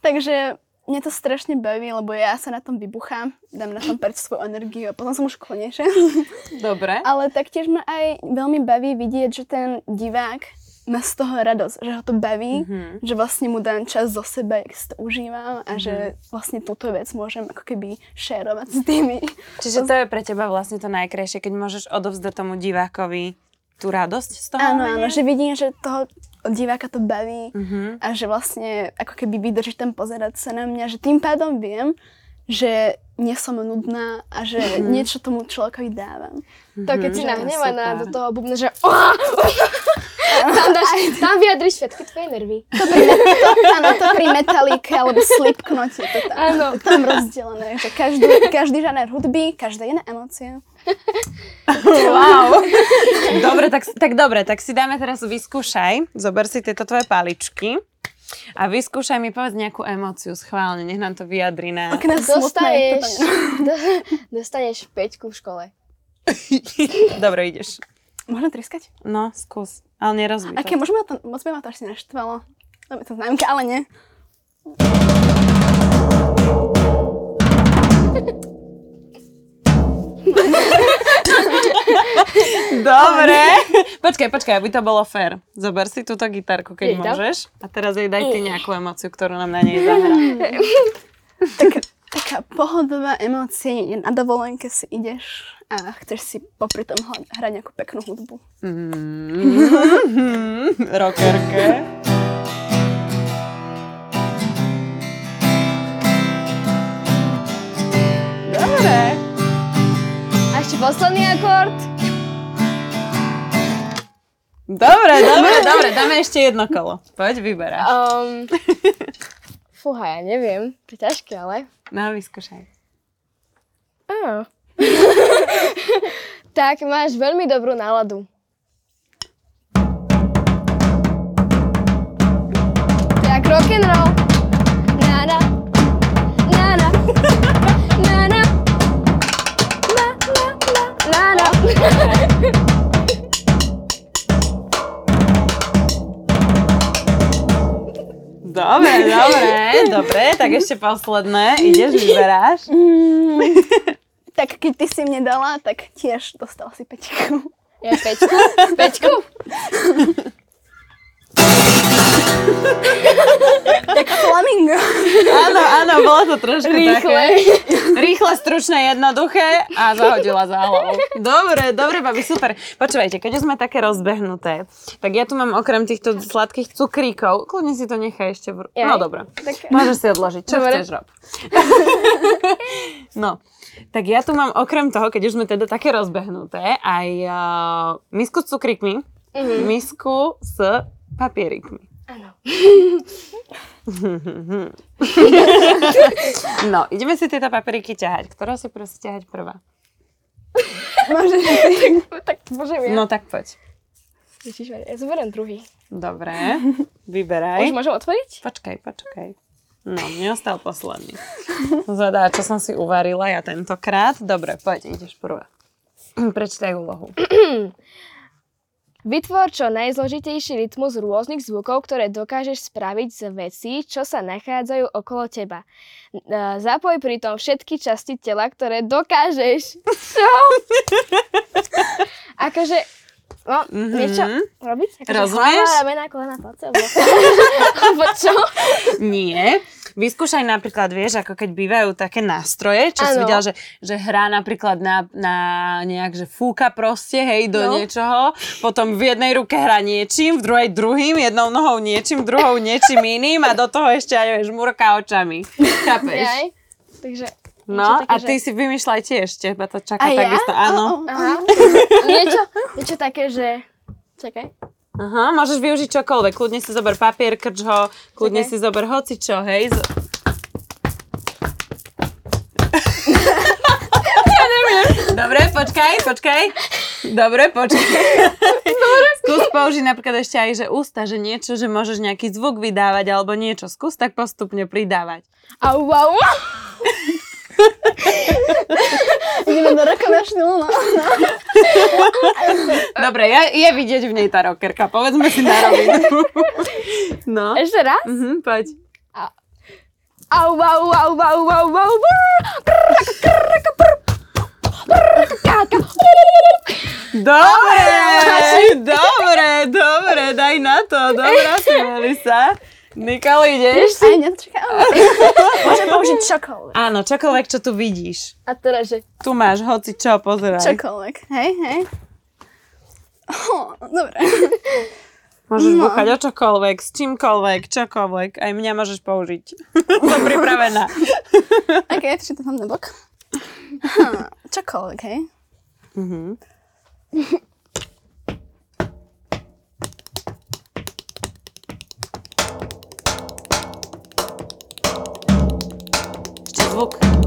Takže mňa to strašne baví, lebo ja sa na tom vybuchám, dám na tom preč svoju energiu a potom som už konečne. Dobre. Ale taktiež ma aj veľmi baví vidieť, že ten divák má z toho radosť, že ho to baví, Mhm. že vlastne mu dám čas zo seba, jak si to užívam a že vlastne túto vec môžem ako keby šerovať s tými. Čiže to je pre teba vlastne to najkrajšie, keď môžeš odovzdať tomu divákovi tú radosť z toho Áno, áno, že vidím, že toho diváka to baví Mhm. a že vlastne ako keby vydrží tam pozerať sa na mňa, že tým pádom viem, že nie som nudná a že niečo tomu človekovi dávam. To keď si nahnevaná do toho bubna, že tam, dáš, tam vyjadriš všetky tvoje nervy. Áno, to pri metalike alebo slipknote, to tam, Áno. tam rozdelené, že každý, každý žáner hudby, každá iná emócia. Wow. Dobre, tak, tak dobre, tak si dáme teraz vyskúšaj. Zober si tieto tvoje paličky. A vyskúšaj mi povedz nejakú emóciu schválne, nech nám to vyjadri na... Ak nás Dostaneš, do- dostaneš peťku v škole. Dobre, ideš. Môžem triskať? No, skús. Ale nerozbí Aké, môžeme to, moc by ma to asi naštvalo. To by to známka, ale nie. Dobre. Počkaj, počkaj, aby to bolo fér. Zober si túto gitarku, keď Jej môžeš. A teraz jej daj ty nejakú emóciu, ktorú nám na nej zahrá. Taká, taká pohodová emócia je na dovolenke si ideš a chceš si popri tom hrať nejakú peknú hudbu. Mm, rockerke. Dobre. Posledný akord. Dobre, dobre, dobre, dáme ešte jedno kolo. Poď, vyberáš. Um, fúha, ja neviem. To je ťažké, ale... No, vyskúšaj. Á. tak máš veľmi dobrú náladu. Tak rock and roll. Dobre, dobre, dobre, tak ešte posledné. Ideš, vyberáš. Tak keď ty si mne dala, tak tiež dostala si pečku. Ja pečku? Pečku? Tak flamingo. Áno, áno, bolo to trošku Rýchle. také. Rýchle, stručné, jednoduché a zahodila za hlavou. Dobre, dobre, babi, super. Počúvajte, keď už sme také rozbehnuté, tak ja tu mám okrem týchto sladkých cukríkov, kľudne si to nechaj ešte v... No dobre, Tak- môžeš si odložiť, čo Dobre. chceš rob. no, tak ja tu mám okrem toho, keď už sme teda také rozbehnuté, aj uh, misku s cukríkmi, misku s papierikmi. Áno. No, ideme si tieto papriky ťahať. Ktorá si prosí ťahať prvá? Môžeš Tak môžem ja. No tak poď. Ježišmaria, ja zoberiem druhý. Dobre, Už vyberaj. môžem otvoriť? Počkaj, počkaj. No, mne ostal posledný. Zvedá, čo som si uvarila ja tentokrát. Dobre, poď, ideš prvá. Prečítaj úlohu. Vytvor čo najzložitejší rytmus rôznych zvukov, ktoré dokážeš spraviť z vecí, čo sa nachádzajú okolo teba. E, Zapoj pritom všetky časti tela, ktoré dokážeš. Čo? akože, no, Mhm. niečo robiť? Akože Rozumieš? Hlava, ramena, kolena, palce, alebo čo? Nie. Vyskúšaj napríklad, vieš, ako keď bývajú také nástroje, čo si Áno. videl, že, že hrá napríklad na, na nejak, že fúka proste, hej, do No. niečoho, potom v jednej ruke hrá niečím, v druhej druhým, jednou nohou niečím, druhou niečím iným a do toho ešte aj vieš, murka očami. Chápeš? Jaj. Takže, No, také, a ty že... si vymýšľaj tiež, teba to čaká A ja? takisto. Áno. Aha. niečo, niečo také, že... Čakaj. Aha, môžeš využiť čokoľvek. Kľudne si zober papier, krč ho, kľudne Čakaj. si zober hocičo, hej. Z... ja neviem. Dobre, počkaj, počkaj. Dobre, počkaj. Skús použiť napríklad ešte aj, že ústa, že niečo, že môžeš nejaký zvuk vydávať alebo niečo. Skús tak postupne pridávať. Au, au. Ideme do no. Dobre, ja, je vidieť v nej tá rockerka. Povedzme si na rovinu. No. Ešte raz? Mhm, poď. Au, au, au, au, au, au. Dobre, dobre, dobre, daj na to. Dobrá si, Melisa. Nikol, ideš? Aj nečakám. Môžem použiť čokoľvek. Áno, čokoľvek, čo tu vidíš. A teraz, že... Tu máš hoci čo, pozeraj. Čokoľvek, hej, hej. Oh, dobre. Môžeš No. búchať o čokoľvek, s čímkoľvek, čokoľvek. Aj mňa môžeš použiť. Som pripravená. Ok, ešte to tam na bok. Čokoľvek, hej. Mhm. Ešte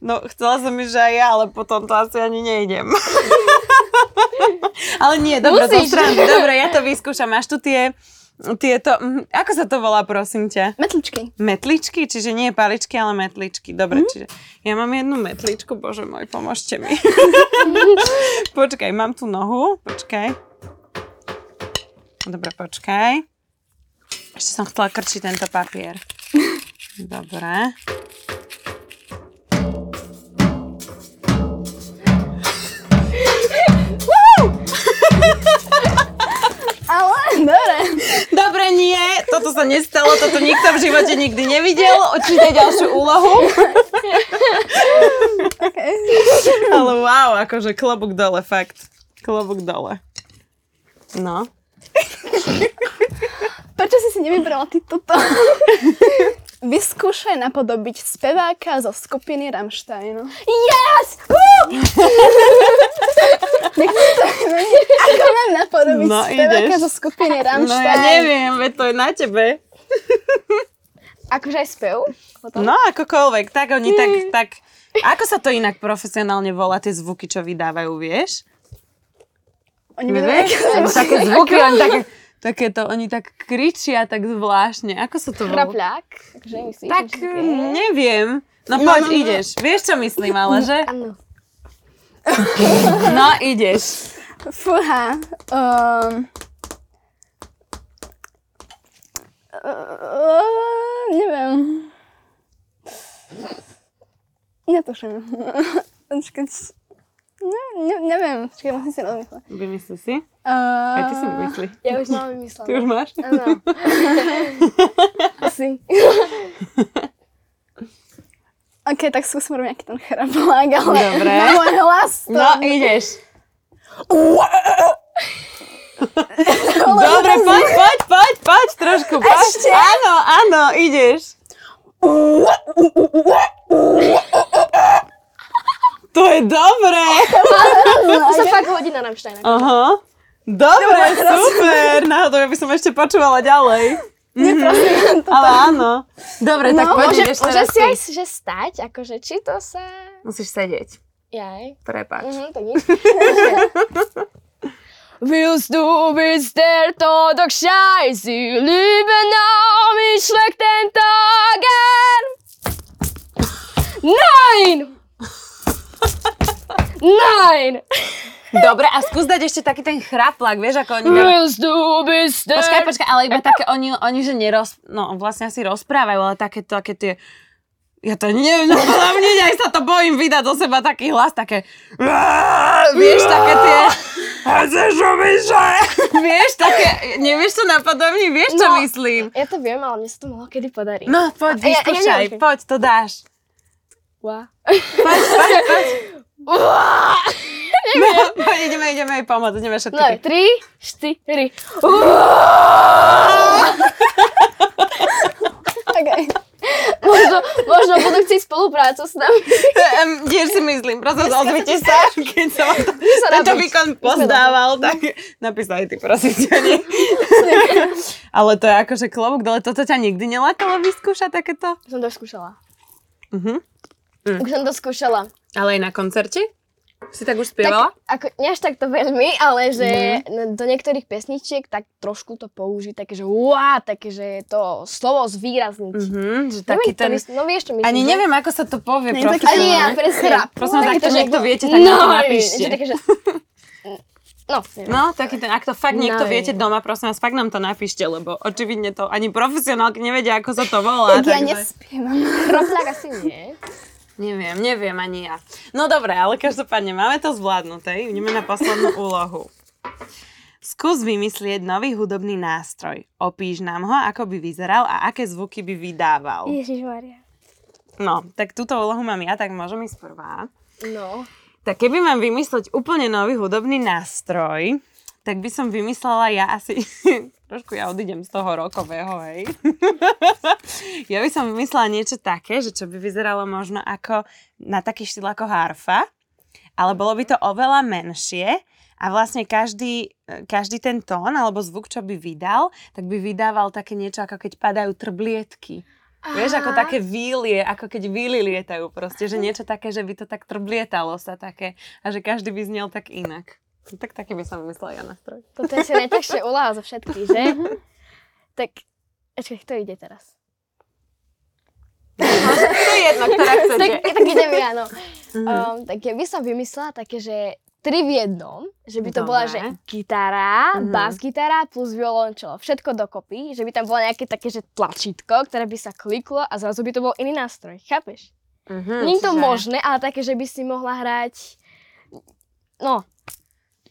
No, chcela som mi, že aj ja, ale potom to asi ani nejdem. ale nie, dobre, to Musíš. srandy. Dobre, ja to vyskúšam. Máš tu tie, tieto, mhm, ako sa to volá, prosím ťa? Metličky. Metličky? Čiže nie paličky, ale metličky. Dobre, mm. čiže ja mám jednu metličku, bože môj, pomôžte mi. počkaj, mám tu nohu, počkaj. Dobre, počkaj. Ešte som chcela krčiť tento papier. Dobre. Ale, dobre. Dobre, nie, toto sa nestalo, toto nikto v živote nikdy nevidel. Určite ďalšiu úlohu. Okay. Ale wow, akože klobúk dole, fakt. Klobúk dole. No. Prečo si si nevybrala ty toto? Vyskúšaj napodobiť speváka zo skupiny Rammstein. Yes! Ako mám napodobiť No, speváka ideš. zo skupiny No Rammstein? ja neviem, veď to je na tebe. Akože aj spev? Potom? No, akokoľvek, tak oni tak, tak... Ako sa to inak profesionálne volá, tie zvuky, čo vydávajú, vieš? Oni vydávajú Také zvuky, oni také, také to, oni tak kričia tak zvláštne. Ako sa to volá? Chrapľák? Myslíš? Tak, niečo také? neviem. No No, poď, no, no. ideš. Vieš, čo myslím, ale že? Áno. No, ideš. Fúha. Um, uh, neviem. Netuším. Počkať. Ne, ne, neviem. Počkaj, musím si rozmyslieť. Vymysli si? Uh, Aj ty si vymyslí. Ja už mám vymyslené. Ty už máš? Áno. Asi. OK, tak skúsim robiť nejaký ten chraplák, ale Dobre. na môj hlas to... No, ideš. Dobre, poď, poď, poď, poď, trošku, poď. Ešte? Áno, áno, ideš. To je dobré. To sa fakt hodí na Rammstein. akože. Aha. Dobre, super. Náhodou, ja by som ešte počúvala ďalej. Neprosím, to Ale áno. Dobre, tak No, poď, Môže, ideš môže si aj že stať, akože či to sa... Musíš sedieť. Jaj. Prepač. Mhm, tak nič. Willst du bis der Tod doch scheiße, liebe Namen, ich schläg den Tagen. Nein! Nein! Dobre, a skús dať ešte taký ten chraplak, vieš, ako oni... Počkaj, počkaj, ale iba také, oni, oni že neroz... No, vlastne asi rozprávajú, ale také, také tie... Ja to neviem, no hlavne aj sa to bojím vydať do seba taký hlas, také... Vieš, také tie... Chceš. Vieš, také... Nevieš, čo napadá mi? Vieš, čo No. myslím? Ja to viem, ale mne sa to mohlo kedy podarí. No, poď, Ja- ja vyskúšaj, neviem. poď, to dáš. Wow. Poď, poď, poď. No, ideme, ideme jej pomôcť, ideme všetky. No, tri, štyri. Okay. Možno, možno budú chcieť spoluprácu s nami. Um, tiež si myslím, prosím, ozvite sa, keď sa tento výkon pozdával, tak napísaj ty, prosím ťa, nie? Ale to je akože klobúk dole, toto ťa nikdy nelákalo vyskúšať takéto? Som to skúšala. Mhm. Už som to skúšala. Ale aj na koncerte? Si tak už spievala? Tak, ako, nie až tak to veľmi, ale že mm. do niektorých pesničiek tak trošku to použiť, také, že wow, také, že to slovo zvýrazniť. Mhm, že Neviem, taký to ten... mysl- no vieš, čo myslím. Ani že? neviem, ako sa to povie Nie, taký- Ani ja, presne. Prosím, to Také, že- niekto viete, tak na to napíšte. že také, že... No, neviem. No, taký ten, ak to fakt niekto No, viete doma, prosím vás, fakt nám to napíšte, lebo očividne to ani profesionálky nevedia, ako sa to volá. Tak ja takže- nespievam. Kroplák asi nie. Neviem, neviem ani ja. No dobre, ale každopádne máme to zvládnuté. Ideme na poslednú úlohu. Skús vymyslieť nový hudobný nástroj. Opíš nám ho, ako by vyzeral a aké zvuky by vydával. Ježišmaria. No, tak túto úlohu mám ja, tak môžem ísť prvá. No. Tak keby mám vymysleť úplne nový hudobný nástroj, tak by som vymyslela ja asi... Trošku ja odídem z toho rokového, hej. ja by som vymyslela niečo také, že čo by vyzeralo možno ako na taký štýl ako harfa, ale bolo by to oveľa menšie a vlastne každý, každý ten tón alebo zvuk, čo by vydal, tak by vydával také niečo, ako keď padajú trblietky. Vieš, ako Aha. také výlie, ako keď výly lietajú proste, že niečo také, že by to tak trblietalo sa také a že každý by znel tak inak. Tak taký by som vymyslela ja nástroj. Toto je si najťažšia úloha zo všetkých, že? tak, ešte, kto ide teraz? To je jedno, ktorá tak, chcete. tak idem ja, no. Mhm. Um, tak ja by som vymyslela také, že tri v jednom, že by to Dobre. bola, že gitara, Mhm. bas gitara plus violončelo, všetko dokopy, že by tam bolo nejaké také, že tlačítko, ktoré by sa kliklo a zrazu by to bol iný nástroj, chápeš? Mhm, Nie je to možné, ale také, že by si mohla hrať, no,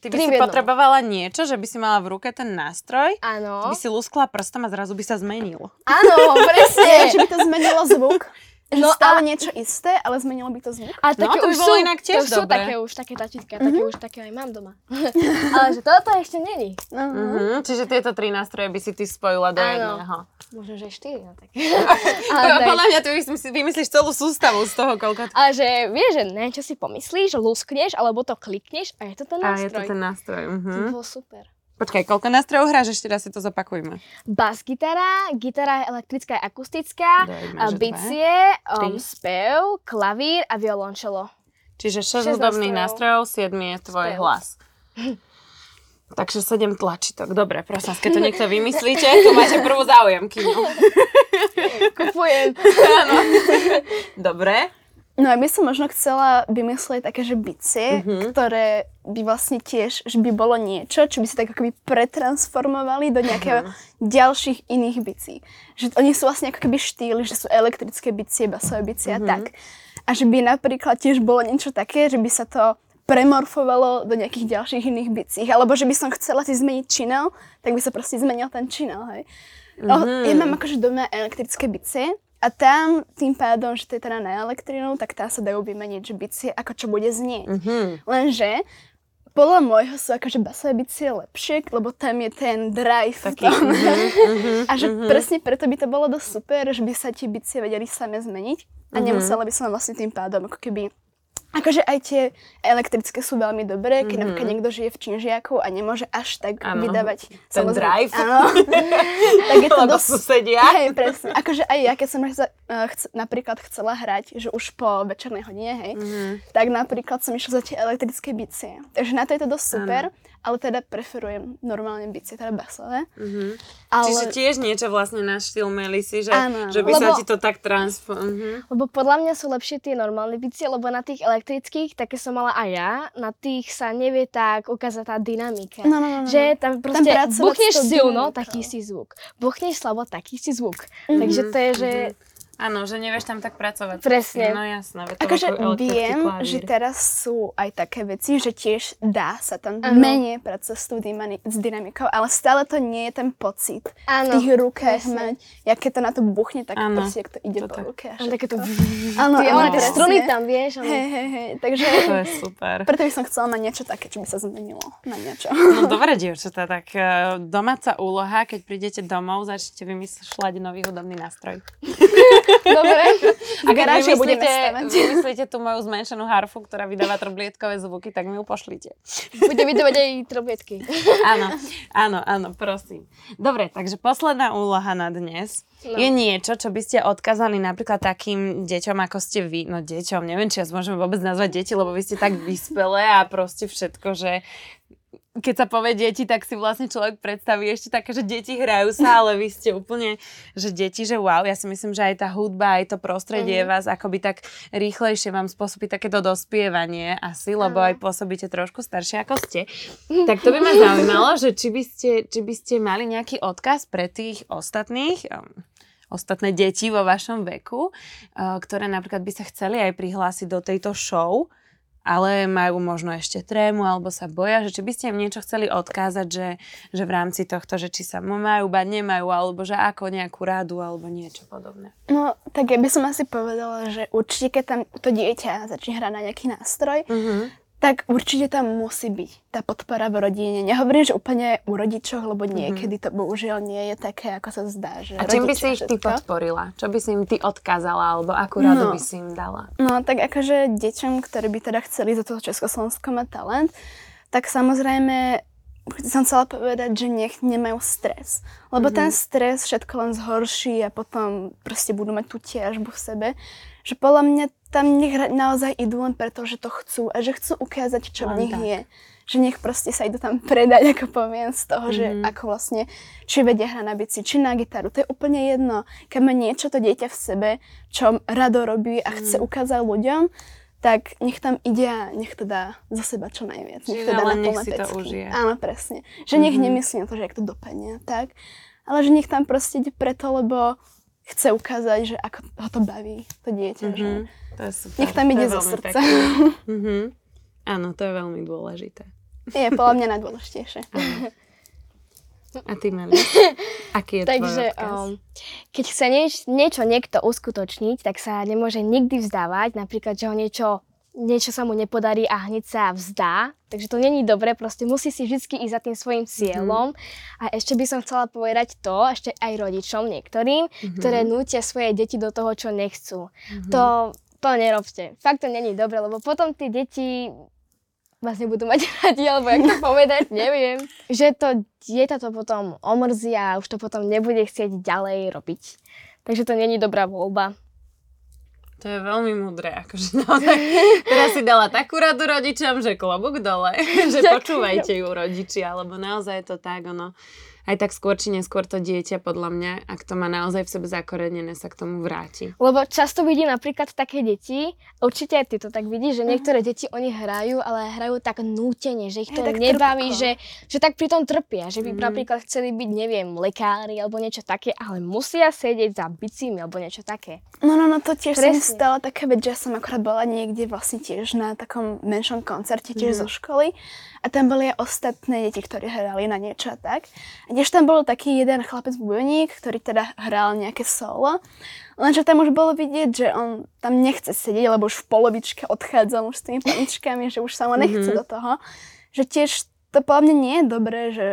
Ty by si jednom. potrebovala niečo, že by si mala v ruke ten nástroj, áno. by si luskla prstom a zrazu by sa zmenil. Áno, presne. že by to zmenilo zvuk. Že No stále a- niečo isté, ale zmenilo by to zvuk. A No, také to by už bolo sú, inak tiež to sú dobré. také už, také tačitka, také už, také aj mám doma. Ale že toto ešte není. Mhm, čiže tieto tri nástroje by si ty spojila do Áno. jedného. Možno, že štyri, no tak. Ale tak, podľa mňa ty vymyslíš, vymyslíš celú sústavu z toho, koľko... ale že vieš, že niečo si pomyslíš, luskneš, alebo to klikneš a je to ten A je to nástroj. ten nástroj. To Mhm. bolo super. Počkaj, koľko nástrojov hráš? Ešte raz si to zopakujme. Bas gitara, gitara elektrická a akustická, Dajme, bicie, um, spev, klavír a violončelo. Čiže 6 Šesť hudobných nástrojov. nástrojov, 7 je tvoj Spev. hlas. Takže 7 tlačítok. Dobre, prosím keď to niekto vymyslíte, tu máte prvú záujem, kino. Kupujem. Áno. Dobre. No a by som možno chcela vymyslieť také, že bicie, Mhm. ktoré by vlastne tiež, že by bolo niečo, čo by sa tak akoby pretransformovali do nejakého Mhm. ďalších iných bicí. Že oni sú vlastne ako keby štýly, že sú elektrické bicie, basové bicie Mhm. a tak. A že by napríklad tiež bolo niečo také, že by sa to premorfovalo do nejakých ďalších iných bicí. Alebo že by som chcela si zmeniť činel, tak by sa proste zmenil ten činel, hej. Mhm. Ja mám akože doma elektrické bicie a tam tým pádom, že to je teda na elektrinu, tak tam sa dajú vymeniť, že bicie ako čo bude znieť. Mhm. Lenže podľa môjho sú akože basové bicie lepšie, lebo tam je ten drive v Taký, tom. mhm, mhm, A že mhm. presne preto by to bolo dosť super, že by sa tie bicie vedeli same zmeniť a Mhm. nemusela by som vlastne tým pádom ako keby Akože aj tie elektrické sú veľmi dobré, keď Mhm. napríklad niekto žije v Činžiaku a nemôže až tak Áno, vydávať ten drive. Áno. tak je to Lebo dosť... susedia. Hej, presne. Akože aj ja, keď som uh, chce, napríklad chcela hrať, že už po večernej hodine, hej, Mhm. tak napríklad som išla za tie elektrické bicie. Takže na to je to dosť super, ale teda preferujem normálne bicie, teda basové. Mhm. Ale... Čiže tiež niečo vlastne na štýl Melisy, že, Áno, že by sa Lebo- ti to tak transform... Mhm. Lebo podľa mňa sú lepšie tie normálne bicie, lebo na tých elektrických, také som mala aj ja, na tých sa nevie tak ukázať tá dynamika. No, no, no, no. Že tam proste s buchneš silno, dynamikou. taký si zvuk. Buchneš slabo, taký si zvuk. Mhm, Takže to je, že Áno, že nevieš tam tak pracovať. Presne. No jasné. to Akože viem, klavír. že teraz sú aj také veci, že tiež dá sa tam Áno. menej pracovať s, dynami- s dynamikou, ale stále to nie je ten pocit v áno. tých rukách presne. mať. Ja keď to na to buchne, tak Áno, proste, jak to ide to po tak. ruke. a Áno, takéto... všetko. Áno, Tie, áno, struny tam, vieš. áno. Hej, hej, hej, takže To je super. preto by som chcela mať niečo také, čo by sa zmenilo na niečo. No dobre, dievčatá, tak eh, domáca úloha, keď prídete domov, začnete vymýšľať nový hudobný nástroj. Dobre. A keď vymyslíte, vymyslíte tú moju zmenšenú harfu, ktorá vydáva troblietkové zvuky, tak mi ju pošlite. Bude vydávať aj trobietky. Áno, áno, áno, prosím. Dobre, takže posledná úloha na dnes No. je niečo, čo by ste odkázali napríklad takým deťom, ako ste vy. No deťom, neviem, či vás môžeme vôbec nazvať deti, lebo vy ste tak vyspelé a proste všetko, že keď sa povie deti, tak si vlastne človek predstaví ešte také, že deti hrajú sa, ale vy ste úplne, že deti, že wow, ja si myslím, že aj tá hudba, aj to prostredie Mhm. vás akoby tak rýchlejšie vám spôsobí takéto dospievanie asi, lebo aj pôsobíte trošku staršie ako ste. Tak to by ma zaujímalo, že či by ste, či by ste mali nejaký odkaz pre tých ostatných, um, ostatné deti vo vašom veku, uh, ktoré napríklad by sa chceli aj prihlásiť do tejto show, ale majú možno ešte trému alebo sa boja, že či by ste im niečo chceli odkázať, že, že v rámci tohto, že či sa majú bať, nemajú, alebo že ako nejakú radu alebo niečo podobné. No, tak ja by som asi povedala, že určite, keď tam to dieťa začne hrať na nejaký nástroj, Mhm. Tak určite tam musí byť tá podpora v rodine. Nehovorím, že úplne u rodičoch, lebo niekedy to bohužiaľ nie je také, ako sa zdá. Že A čím by si ich ty podporila? Čo by si im ty odkázala, alebo akú radu No. by si im dala? No, tak akože deťom, ktorí by teda chceli za toho Československo mať talent, tak samozrejme som chcela povedať, že nech nemajú stres. Lebo mm-hmm. ten stres všetko len zhorší a potom proste budú mať tú ťažbu v sebe. Že podľa mňa tam nech naozaj idú len preto, že to chcú a že chcú ukázať, čo len v nich tak. je. Že nech proste sa idú tam predať, ako poviem, z toho, mm-hmm. že Mhm. ako vlastne, či vedia hrať na bici, či na gitaru. To je úplne jedno. Keď má niečo to dieťa v sebe, čo rado robí a chce Mhm. ukázať ľuďom, tak nech tam ide a nech to dá zo seba čo najviac. Nech to dá na nech si to užije. Áno, presne. Že nech Mhm. nemyslí na to, že jak to dopadne tak, ale že nech tam proste ide preto, lebo chce ukázať, že ako ho to baví, to dieťa. Že... Mhm. To je super. Nech tam ide zo srdca. Mhm. Áno, to je veľmi dôležité. Je podľa mňa najdôležitejšie. A ty, Meli? Aký je Takže tvoj odkaz? um, keď chce nieč, niečo niekto uskutočniť, tak sa nemôže nikdy vzdávať. Napríklad, že ho niečo, niečo sa mu nepodarí a hneď sa vzdá. Takže to není dobré, proste musí si vždy ísť za tým svojim cieľom. A ešte by som chcela povedať to, ešte aj rodičom niektorým, Mhm. ktoré nútia svoje deti do toho, čo nechcú. To, to nerobte. Fakt to není dobre, lebo potom tie deti vás nebudú mať radi, alebo jak to povedať, neviem. Že to dieťa to potom omrzí a už to potom nebude chcieť ďalej robiť. Takže to není dobrá voľba. To je veľmi mudré, akože naozaj. Teraz si dala takú radu rodičom, že klobúk dole, že počúvajte ju rodiči, alebo naozaj je to tak, ono, aj tak skôr či neskôr to dieťa, podľa mňa, ak to má naozaj v sebe zakorenené, sa k tomu vráti. Lebo často vidím napríklad také deti, určite aj ty to tak vidíš, že niektoré deti oni hrajú, ale hrajú tak nútene, že ich to tak nebaví, trpko. že, že tak pritom trpia, že by Mhm. napríklad chceli byť, neviem, lekári alebo niečo také, ale musia sedieť za bicími alebo niečo také. No, no, no, to tiež Presne. stala taká vec, že som akorát bola niekde vlastne tiež na takom menšom koncerte, tiež zo školy. A tam boli aj ostatné deti, ktorí hrali na niečo a tak. A tiež tam bol taký jeden chlapec bubeník, ktorý teda hral nejaké solo. Lenže tam už bolo vidieť, že on tam nechce sedieť, lebo už v polovičke odchádzal už s tými paničkami, že už sa mu nechce do toho. Že tiež to podľa mňa nie je dobré, že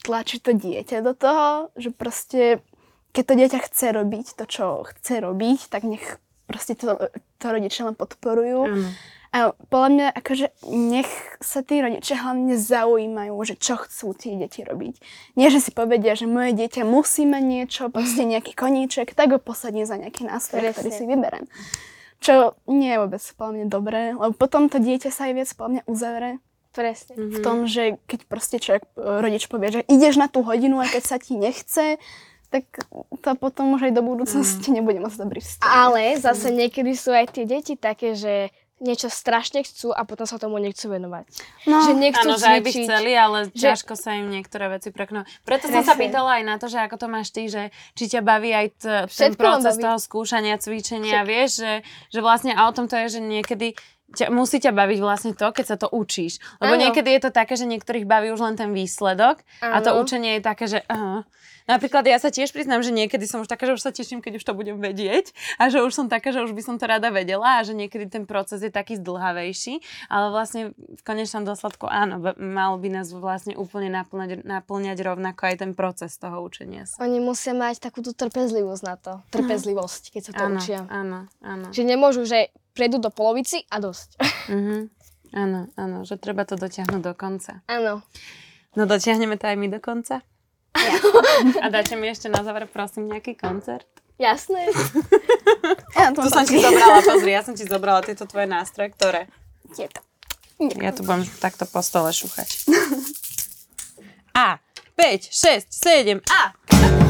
tlačí to dieťa do toho, že proste keď to dieťa chce robiť to, čo chce robiť, tak nech proste to, to rodičia len podporujú. Áno. A podľa mňa akože nech sa tí rodičia hlavne zaujímajú, že čo chcú tie deti robiť. Nie, že si povedia, že moje dieťa musí mať niečo, proste nejaký koníček, tak ho posadím za nejaký nástroj, ktorý si vyberem. Čo nie je vôbec podľa mňa dobré, lebo potom to dieťa sa aj viac podľa mňa uzavre Presne. v tom, že keď proste človek, rodič povie, že ideš na tú hodinu a keď sa ti nechce, tak to potom už aj do budúcnosti nebude moc dobrý vzťah. Ale zase niekedy sú aj tie deti také, že niečo strašne chcú a potom sa tomu nechcú venovať. No, že nechcú Áno, že aj by cvičiť. chceli, ale že- ťažko sa im niektoré veci preknú. Preto som sa pýtala aj na to, že ako to máš ty, že či ťa baví aj t- ten Všetko proces baví. toho skúšania, cvičenia, vieš, že, že vlastne a o tom to je, že niekedy ťa, musí ťa baviť vlastne to, keď sa to učíš. Lebo Áno. niekedy je to také, že niektorých baví už len ten výsledok a to učenie je také, že aha. Napríklad ja sa tiež priznám, že niekedy som už taká, že už sa teším, keď už to budem vedieť a že už som taká, že už by som to rada vedela a že niekedy ten proces je taký zdlhavejší, ale vlastne v konečnom dôsledku áno, mal by nás vlastne úplne naplňať, naplňať rovnako aj ten proces toho učenia. Oni musia mať takú tú trpezlivosť na to. Trpezlivosť, keď sa to Áno, učia. áno, áno. Že nemôžu, že prejdú do polovici a dosť. Mhm. Áno, áno, že treba to dotiahnuť do konca. Áno. No dotiahneme to aj my do konca? A dáte mi ešte na záver, prosím, nejaký koncert? Jasné. ja Tu som ti zobrala, pozri, ja som ti zobrala tieto tvoje nástroje, ktoré... Tieto. Ja tu budem takto po stole šúchať. A, 5, 6, 7, a!